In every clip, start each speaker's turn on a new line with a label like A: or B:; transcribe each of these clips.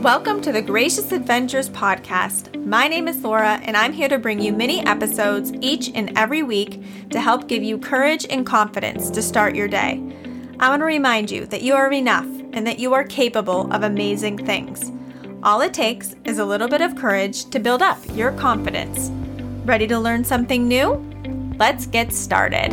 A: Welcome to the Gracious Adventures podcast. My name is Laura, and I'm here to bring you mini episodes each and every week to help give you courage and confidence to start your day. I want to remind you that you are enough and that you are capable of amazing things. All it takes is a little bit of courage to build up your confidence. Ready to learn something new? Let's get started.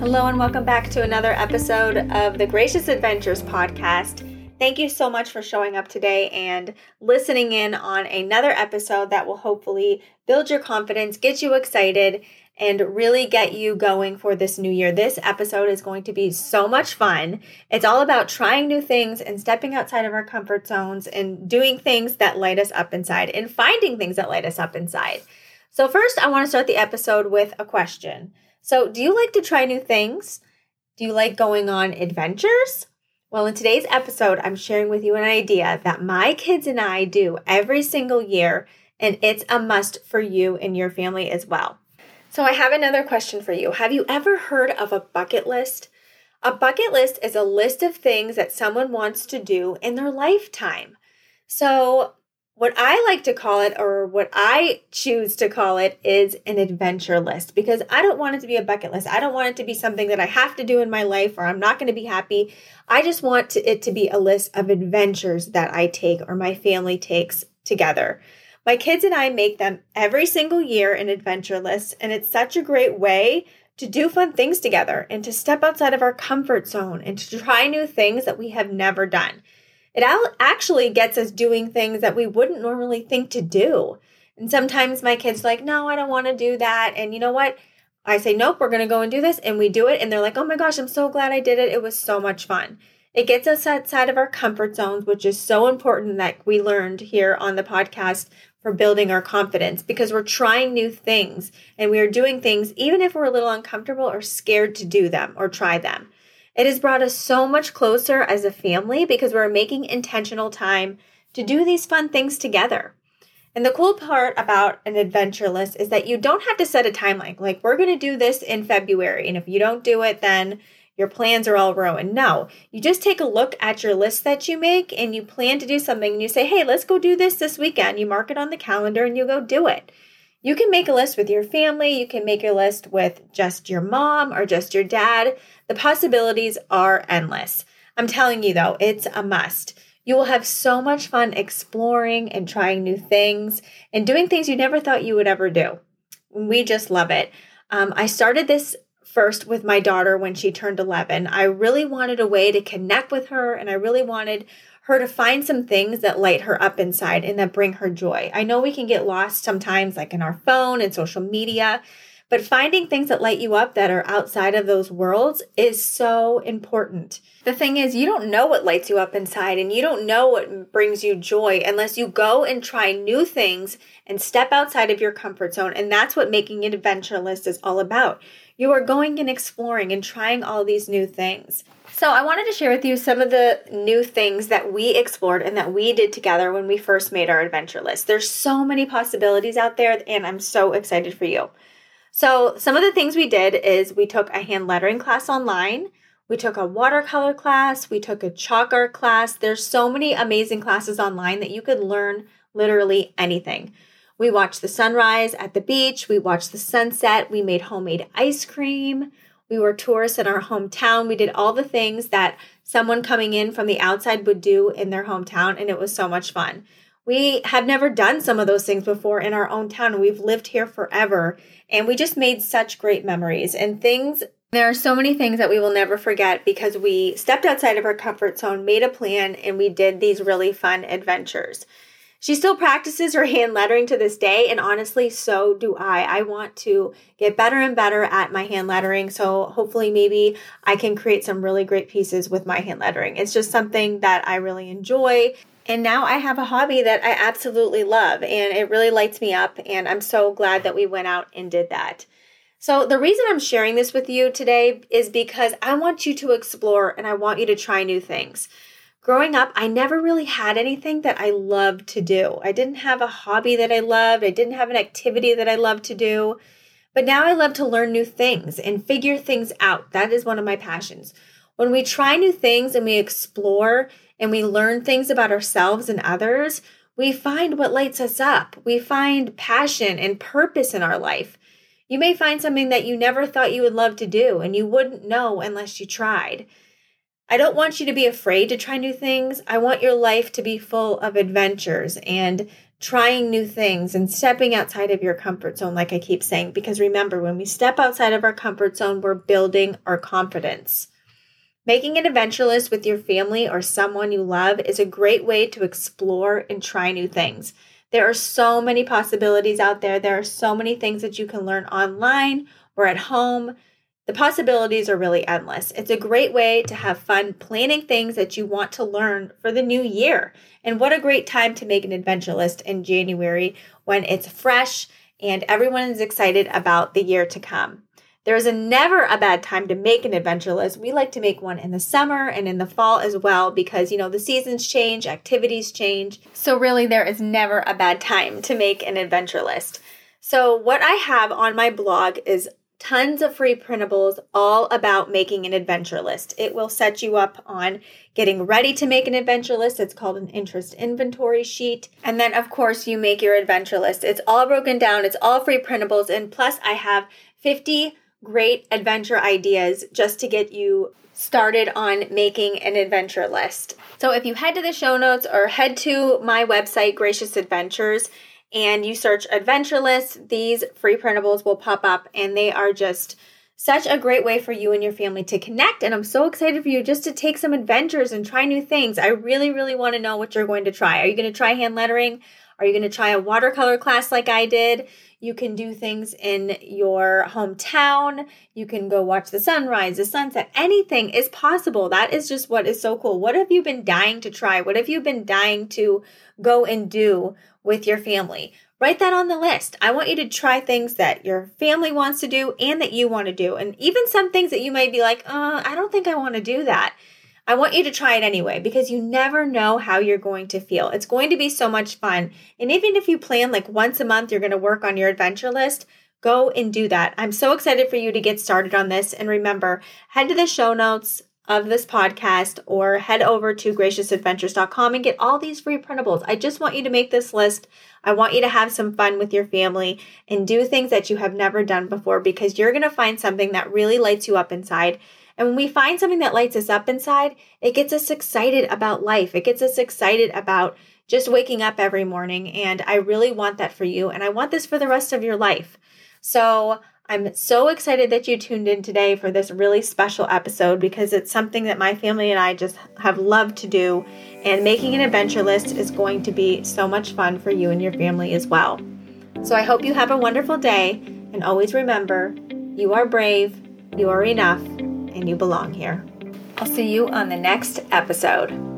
A: Hello, and welcome back to another episode of the Gracious Adventures podcast. Thank you so much for showing up today and listening in on another episode that will hopefully build your confidence, get you excited, and really get you going for this new year. This episode is going to be so much fun. It's all about trying new things and stepping outside of our comfort zones and doing things that light us up inside and finding things that light us up inside. So, first, I want to start the episode with a question. So, do you like to try new things? Do you like going on adventures? Well, in today's episode, I'm sharing with you an idea that my kids and I do every single year, and it's a must for you and your family as well. So, I have another question for you. Have you ever heard of a bucket list? A bucket list is a list of things that someone wants to do in their lifetime. So, what I like to call it, or what I choose to call it, is an adventure list because I don't want it to be a bucket list. I don't want it to be something that I have to do in my life or I'm not going to be happy. I just want to, it to be a list of adventures that I take or my family takes together. My kids and I make them every single year an adventure list, and it's such a great way to do fun things together and to step outside of our comfort zone and to try new things that we have never done it actually gets us doing things that we wouldn't normally think to do. And sometimes my kids like, no, I don't want to do that. And you know what? I say, nope, we're going to go and do this. And we do it. And they're like, oh my gosh, I'm so glad I did it. It was so much fun. It gets us outside of our comfort zones, which is so important that we learned here on the podcast for building our confidence because we're trying new things and we are doing things even if we're a little uncomfortable or scared to do them or try them. It has brought us so much closer as a family because we're making intentional time to do these fun things together. And the cool part about an adventure list is that you don't have to set a timeline. Like, we're going to do this in February. And if you don't do it, then your plans are all ruined. No, you just take a look at your list that you make and you plan to do something and you say, hey, let's go do this this weekend. You mark it on the calendar and you go do it. You can make a list with your family, you can make a list with just your mom or just your dad. The possibilities are endless. I'm telling you though, it's a must. You will have so much fun exploring and trying new things and doing things you never thought you would ever do. We just love it. Um, I started this first with my daughter when she turned 11. I really wanted a way to connect with her and I really wanted her to find some things that light her up inside and that bring her joy. I know we can get lost sometimes, like in our phone and social media, but finding things that light you up that are outside of those worlds is so important. The thing is, you don't know what lights you up inside and you don't know what brings you joy unless you go and try new things and step outside of your comfort zone. And that's what making an adventure list is all about. You are going and exploring and trying all these new things. So, I wanted to share with you some of the new things that we explored and that we did together when we first made our adventure list. There's so many possibilities out there, and I'm so excited for you. So, some of the things we did is we took a hand lettering class online, we took a watercolor class, we took a chalk art class. There's so many amazing classes online that you could learn literally anything. We watched the sunrise at the beach, we watched the sunset, we made homemade ice cream. We were tourists in our hometown. We did all the things that someone coming in from the outside would do in their hometown, and it was so much fun. We have never done some of those things before in our own town. We've lived here forever, and we just made such great memories and things. There are so many things that we will never forget because we stepped outside of our comfort zone, made a plan, and we did these really fun adventures. She still practices her hand lettering to this day, and honestly, so do I. I want to get better and better at my hand lettering, so hopefully, maybe I can create some really great pieces with my hand lettering. It's just something that I really enjoy. And now I have a hobby that I absolutely love, and it really lights me up. And I'm so glad that we went out and did that. So, the reason I'm sharing this with you today is because I want you to explore and I want you to try new things. Growing up, I never really had anything that I loved to do. I didn't have a hobby that I loved, I didn't have an activity that I loved to do. But now I love to learn new things and figure things out. That is one of my passions. When we try new things and we explore and we learn things about ourselves and others, we find what lights us up. We find passion and purpose in our life. You may find something that you never thought you would love to do, and you wouldn't know unless you tried. I don't want you to be afraid to try new things. I want your life to be full of adventures and trying new things and stepping outside of your comfort zone, like I keep saying. Because remember, when we step outside of our comfort zone, we're building our confidence. Making an adventure list with your family or someone you love is a great way to explore and try new things. There are so many possibilities out there. There are so many things that you can learn online or at home. The possibilities are really endless. It's a great way to have fun planning things that you want to learn for the new year. And what a great time to make an adventure list in January when it's fresh and everyone is excited about the year to come. There is never a bad time to make an adventure list. We like to make one in the summer and in the fall as well because, you know, the seasons change, activities change. So, really, there is never a bad time to make an adventure list. So, what I have on my blog is tons of free printables all about making an adventure list. It will set you up on getting ready to make an adventure list. It's called an interest inventory sheet. And then, of course, you make your adventure list. It's all broken down, it's all free printables. And plus, I have 50 great adventure ideas just to get you started on making an adventure list. So if you head to the show notes or head to my website, Gracious Adventures, and you search adventure list, these free printables will pop up and they are just such a great way for you and your family to connect. And I'm so excited for you just to take some adventures and try new things. I really, really want to know what you're going to try. Are you going to try hand lettering? Are you going to try a watercolor class like I did? You can do things in your hometown. You can go watch the sunrise, the sunset. Anything is possible. That is just what is so cool. What have you been dying to try? What have you been dying to go and do with your family? Write that on the list. I want you to try things that your family wants to do and that you want to do. And even some things that you might be like, uh, I don't think I want to do that. I want you to try it anyway because you never know how you're going to feel. It's going to be so much fun. And even if you plan like once a month, you're going to work on your adventure list, go and do that. I'm so excited for you to get started on this. And remember, head to the show notes of this podcast or head over to graciousadventures.com and get all these free printables. I just want you to make this list. I want you to have some fun with your family and do things that you have never done before because you're going to find something that really lights you up inside and when we find something that lights us up inside, it gets us excited about life. It gets us excited about just waking up every morning. And I really want that for you. And I want this for the rest of your life. So I'm so excited that you tuned in today for this really special episode because it's something that my family and I just have loved to do. And making an adventure list is going to be so much fun for you and your family as well. So I hope you have a wonderful day. And always remember, you are brave, you are enough and you belong here. I'll see you on the next episode.